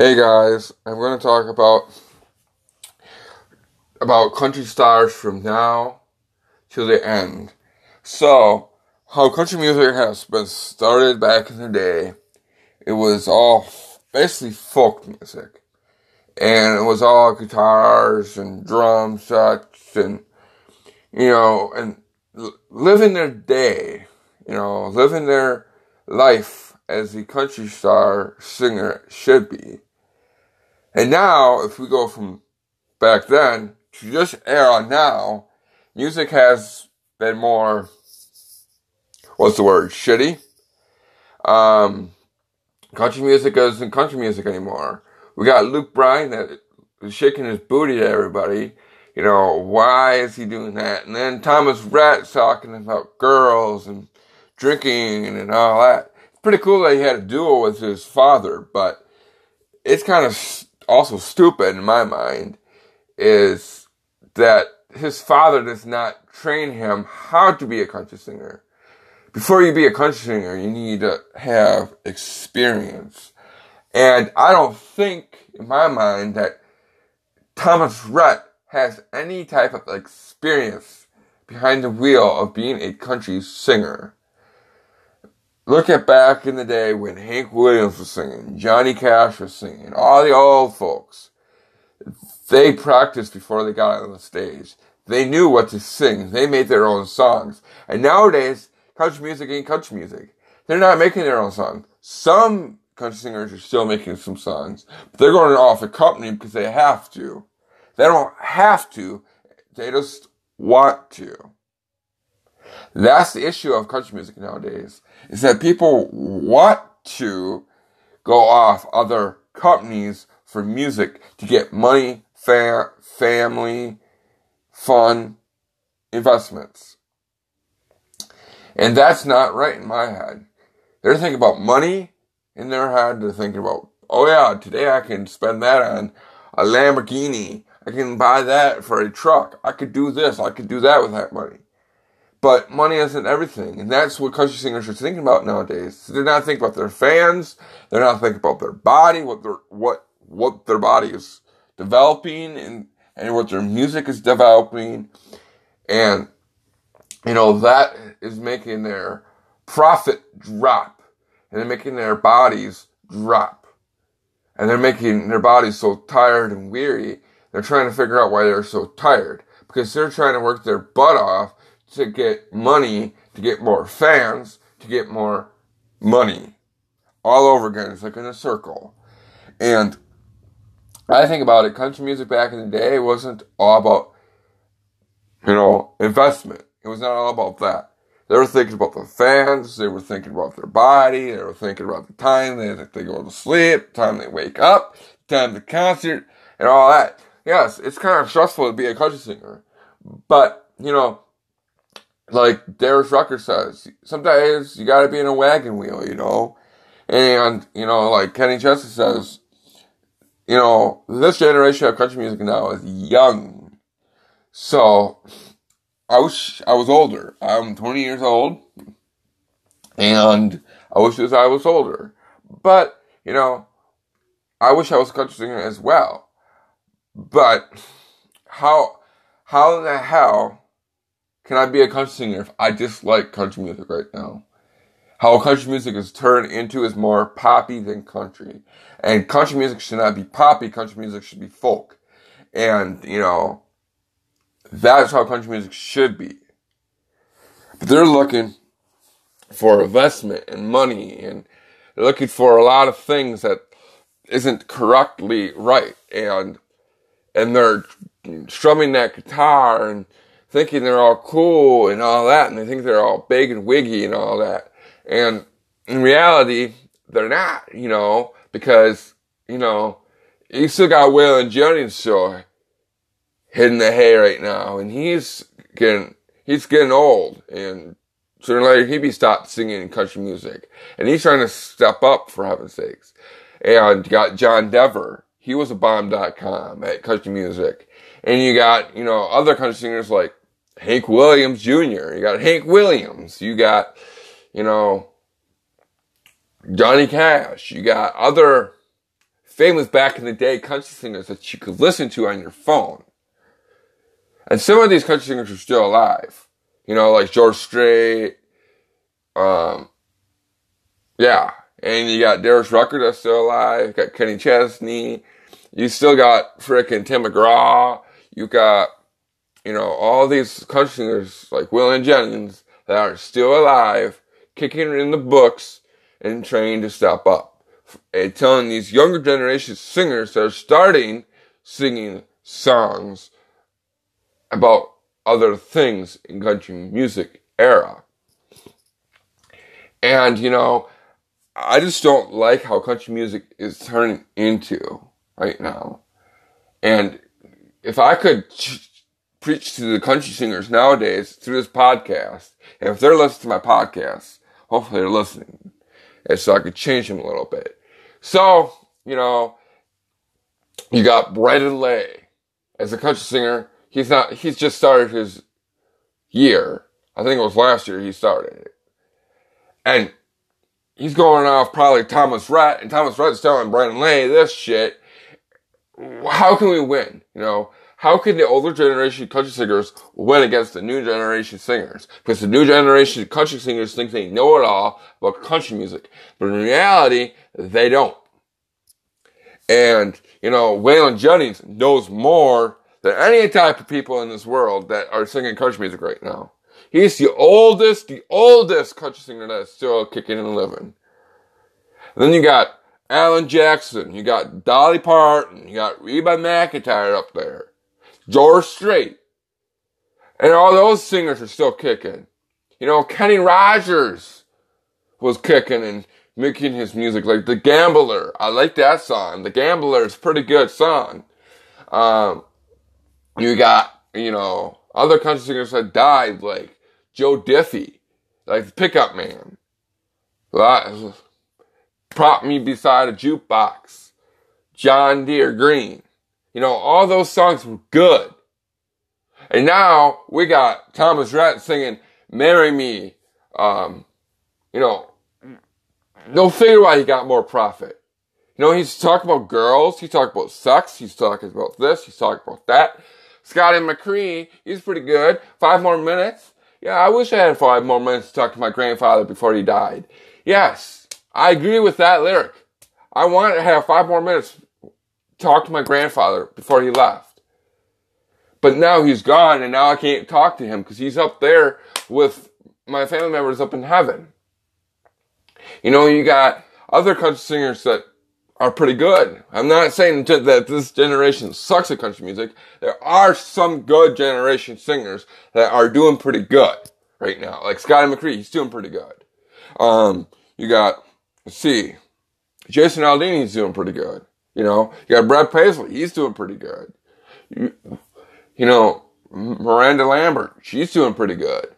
Hey guys, I'm going to talk about about country stars from now to the end. So, how country music has been started back in the day, it was all basically folk music. And it was all guitars and drum sets and, you know, and living their day, you know, living their life as a country star singer should be. And now, if we go from back then to this era now, music has been more, what's the word, shitty. Um, country music isn't country music anymore. We got Luke Bryan that is shaking his booty at everybody. You know, why is he doing that? And then Thomas Rhett talking about girls and drinking and all that. It's pretty cool that he had a duel with his father, but it's kind of also stupid in my mind is that his father does not train him how to be a country singer. Before you be a country singer, you need to have experience. And I don't think, in my mind, that Thomas Rhett has any type of experience behind the wheel of being a country singer. Look at back in the day when Hank Williams was singing, Johnny Cash was singing, all the old folks. They practiced before they got on the stage. They knew what to sing. They made their own songs. And nowadays, country music ain't country music. They're not making their own songs. Some country singers are still making some songs, but they're going off a company because they have to. They don't have to. They just want to. That's the issue of country music nowadays, is that people want to go off other companies for music to get money, fa- family, fun, investments. And that's not right in my head. They're thinking about money in their head. They're thinking about, oh yeah, today I can spend that on a Lamborghini. I can buy that for a truck. I could do this. I could do that with that money. But money isn't everything, and that's what country singers are thinking about nowadays. They're not thinking about their fans. They're not thinking about their body, what their what what their body is developing, and and what their music is developing, and you know that is making their profit drop, and they're making their bodies drop, and they're making their bodies so tired and weary. They're trying to figure out why they're so tired because they're trying to work their butt off to get money, to get more fans, to get more money. All over again. It's like in a circle. And I think about it, country music back in the day wasn't all about, you know, investment. It was not all about that. They were thinking about the fans, they were thinking about their body, they were thinking about the time they, they go to sleep, time they wake up, time the concert, and all that. Yes, it's kind of stressful to be a country singer. But, you know, like Darius Rucker says, sometimes you gotta be in a wagon wheel, you know? And, you know, like Kenny Chesney says, you know, this generation of country music now is young. So, I wish I was older. I'm 20 years old, and I wish I was older. But, you know, I wish I was a country singer as well. But, how, how the hell can I be a country singer if I dislike country music right now? How country music is turned into is more poppy than country. And country music should not be poppy, country music should be folk. And, you know, that's how country music should be. But they're looking for investment and money and they're looking for a lot of things that isn't correctly right. And, and they're strumming that guitar and thinking they're all cool and all that, and they think they're all big and wiggy and all that. And in reality, they're not, you know, because, you know, you still got Waylon Jennings show hitting the hay right now, and he's getting, he's getting old, and sooner or later he'd be stopped singing country music. And he's trying to step up, for heaven's sakes. And you got John Denver. He was a bomb.com at country music. And you got, you know, other country singers like Hank Williams Jr. You got Hank Williams. You got, you know, Johnny Cash. You got other famous back in the day country singers that you could listen to on your phone. And some of these country singers are still alive. You know, like George Strait, um, yeah. And you got Darius Rucker that's still alive. You got Kenny Chesney. You still got frickin' Tim McGraw. You got, you know, all these country singers like Waylon Jennings that are still alive, kicking in the books and trying to step up. And eh, telling these younger generation singers that are starting singing songs about other things in country music era. And, you know, I just don't like how country music is turning into right now. And if I could ch- preach to the country singers nowadays through this podcast, and if they're listening to my podcast, hopefully they're listening, and so I could change them a little bit. So, you know, you got Brandon Lay as a country singer. He's not, he's just started his year. I think it was last year he started it. And he's going off probably Thomas Rhett, and Thomas Rhett's telling Brandon Lay this shit. How can we win? You know, how can the older generation country singers win against the new generation singers? Because the new generation country singers think they know it all about country music, but in reality, they don't. And, you know, Waylon Jennings knows more than any type of people in this world that are singing country music right now. He's the oldest, the oldest country singer that's still kicking and living. And then you got Alan Jackson, you got Dolly Parton, you got Reba McEntire up there, George Strait. And all those singers are still kicking. You know, Kenny Rogers was kicking and making his music like The Gambler. I like that song. The Gambler is pretty good song. Um, you got, you know, other country singers that died, like Joe Diffie, like the pickup man. Prop me beside a jukebox. John Deere Green. You know, all those songs were good. And now we got Thomas Rhett singing Marry Me. Um, you know, no figure why he got more profit. You know, he's talking about girls, he's talking about sex, he's talking about this, he's talking about that. Scotty McCree, he's pretty good. Five more minutes. Yeah, I wish I had five more minutes to talk to my grandfather before he died. Yes, I agree with that lyric. I want to have five more minutes talk to my grandfather before he left. But now he's gone and now I can't talk to him because he's up there with my family members up in heaven. You know, you got other country singers that are pretty good. I'm not saying that this generation sucks at country music. There are some good generation singers that are doing pretty good right now. Like Scotty McCree, he's doing pretty good. Um, you got, let's see, Jason Aldean's doing pretty good. You know, you got Brad Paisley, he's doing pretty good. You, know, Miranda Lambert, she's doing pretty good.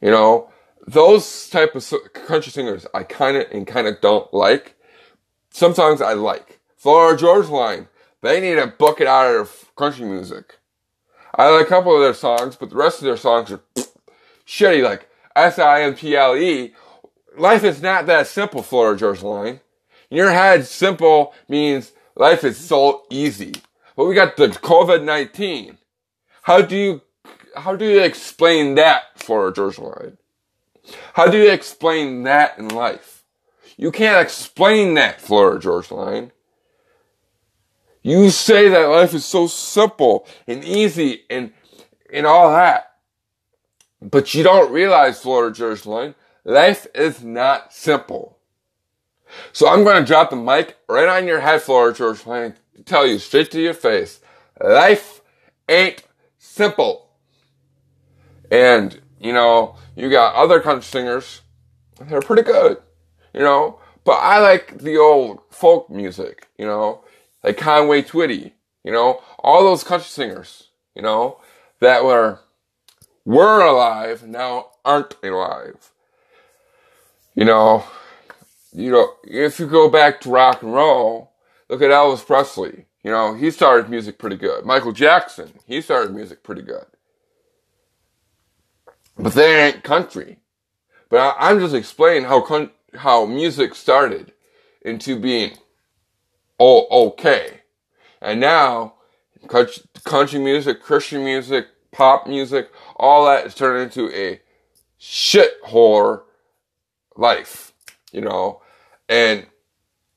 You know, those type of country singers I kind of and kind of don't like some songs I like. Florida Georgia Line, they need book it out of country music. I like a couple of their songs, but the rest of their songs are shitty, like S-I-M-P-L-E. Life is not that simple, Florida Georgia Line. In your head, simple means life is so easy. But we got the COVID-19. How do you, how do you explain that, Florida Georgia Line? How do you explain that in life? You can't explain that, Florida Georgia Line. You say that life is so simple and easy and, and all that. But you don't realize, Florida Georgia Line, life is not simple. So I'm going to drop the mic right on your head, Florida Georgia Line, to tell you straight to your face, life ain't simple. And, you know, you got other country singers, they're pretty good you know. But I like the old folk music, you know, like Conway Twitty, you know, all those country singers, you know, that were were alive now aren't alive. You know, you know, if you go back to rock and roll, look at Elvis Presley. You know, he started music pretty good. Michael Jackson, he started music pretty good. But they ain't country. But I, am just explaining how con- how music started into being. oh okay. And now country music, Christian music, pop music, all that is turned into a shit whore life, you know. And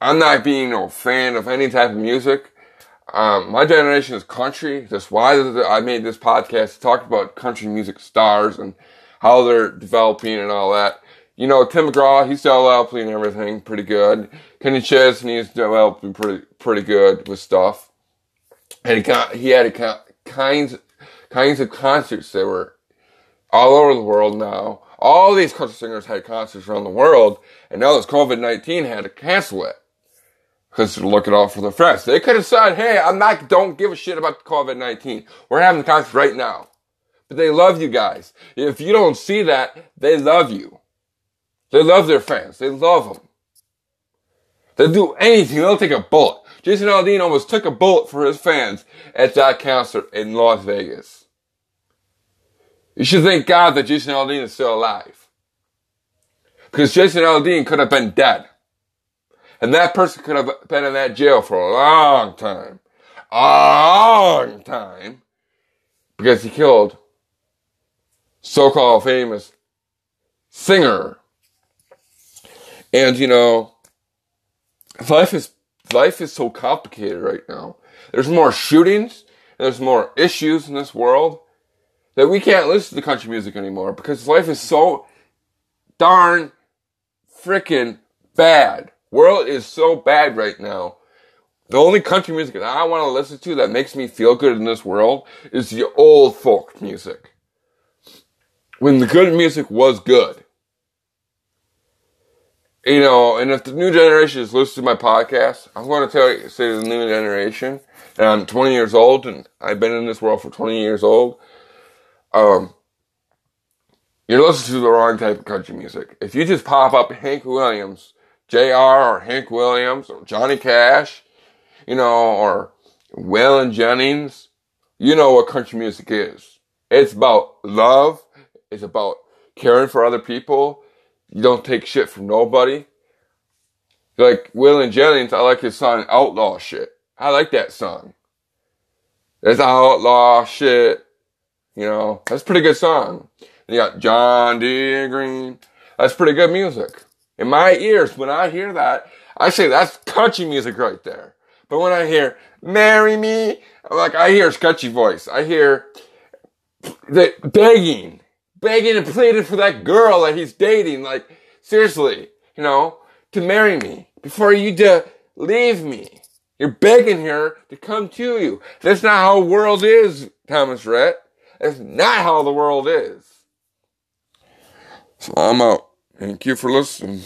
I'm not being a fan of any type of music. Um, my generation is country. That's why I made this podcast to talk about country music stars and how they're developing and all that. You know, Tim McGraw, he's developing everything pretty good. Kenny Chesney is developing pretty pretty good with stuff. And he, got, he had a, kinds kinds of concerts that were all over the world now. All these country singers had concerts around the world, and now this COVID nineteen had to cancel it because they're looking out for the friends. They could have said, "Hey, I'm not. Don't give a shit about COVID nineteen. We're having the concert right now." But they love you guys. If you don't see that, they love you. They love their fans. They love them. They'll do anything. They'll take a bullet. Jason Aldean almost took a bullet for his fans at that concert in Las Vegas. You should thank God that Jason Aldean is still alive. Because Jason Aldean could have been dead. And that person could have been in that jail for a long time. A long time. Because he killed so-called famous singer. And you know, life is, life is so complicated right now. There's more shootings, there's more issues in this world that we can't listen to country music anymore because life is so darn freaking bad. World is so bad right now. The only country music that I want to listen to that makes me feel good in this world is the old folk music. When the good music was good. You know, and if the new generation is listening to my podcast, I'm going to tell you, say to the new generation, and I'm 20 years old and I've been in this world for 20 years old, um, you're listening to the wrong type of country music. If you just pop up Hank Williams, JR or Hank Williams or Johnny Cash, you know, or Waylon Jennings, you know what country music is. It's about love. It's about caring for other people. You don't take shit from nobody. Like Waylon Jennings, I like his song Outlaw Shit. I like that song. There's outlaw shit. You know, that's a pretty good song. You got John Deere Green. That's pretty good music. In my ears, when I hear that, I say that's country music right there. But when I hear "Marry Me," like I hear a sketchy voice. I hear the begging, begging and pleading for that girl that he's dating. Like seriously, you know, to marry me before you to leave me. You're begging her to come to you. That's not how the world is, Thomas Rhett. That's not how the world is. So I'm out. Thank you for listening.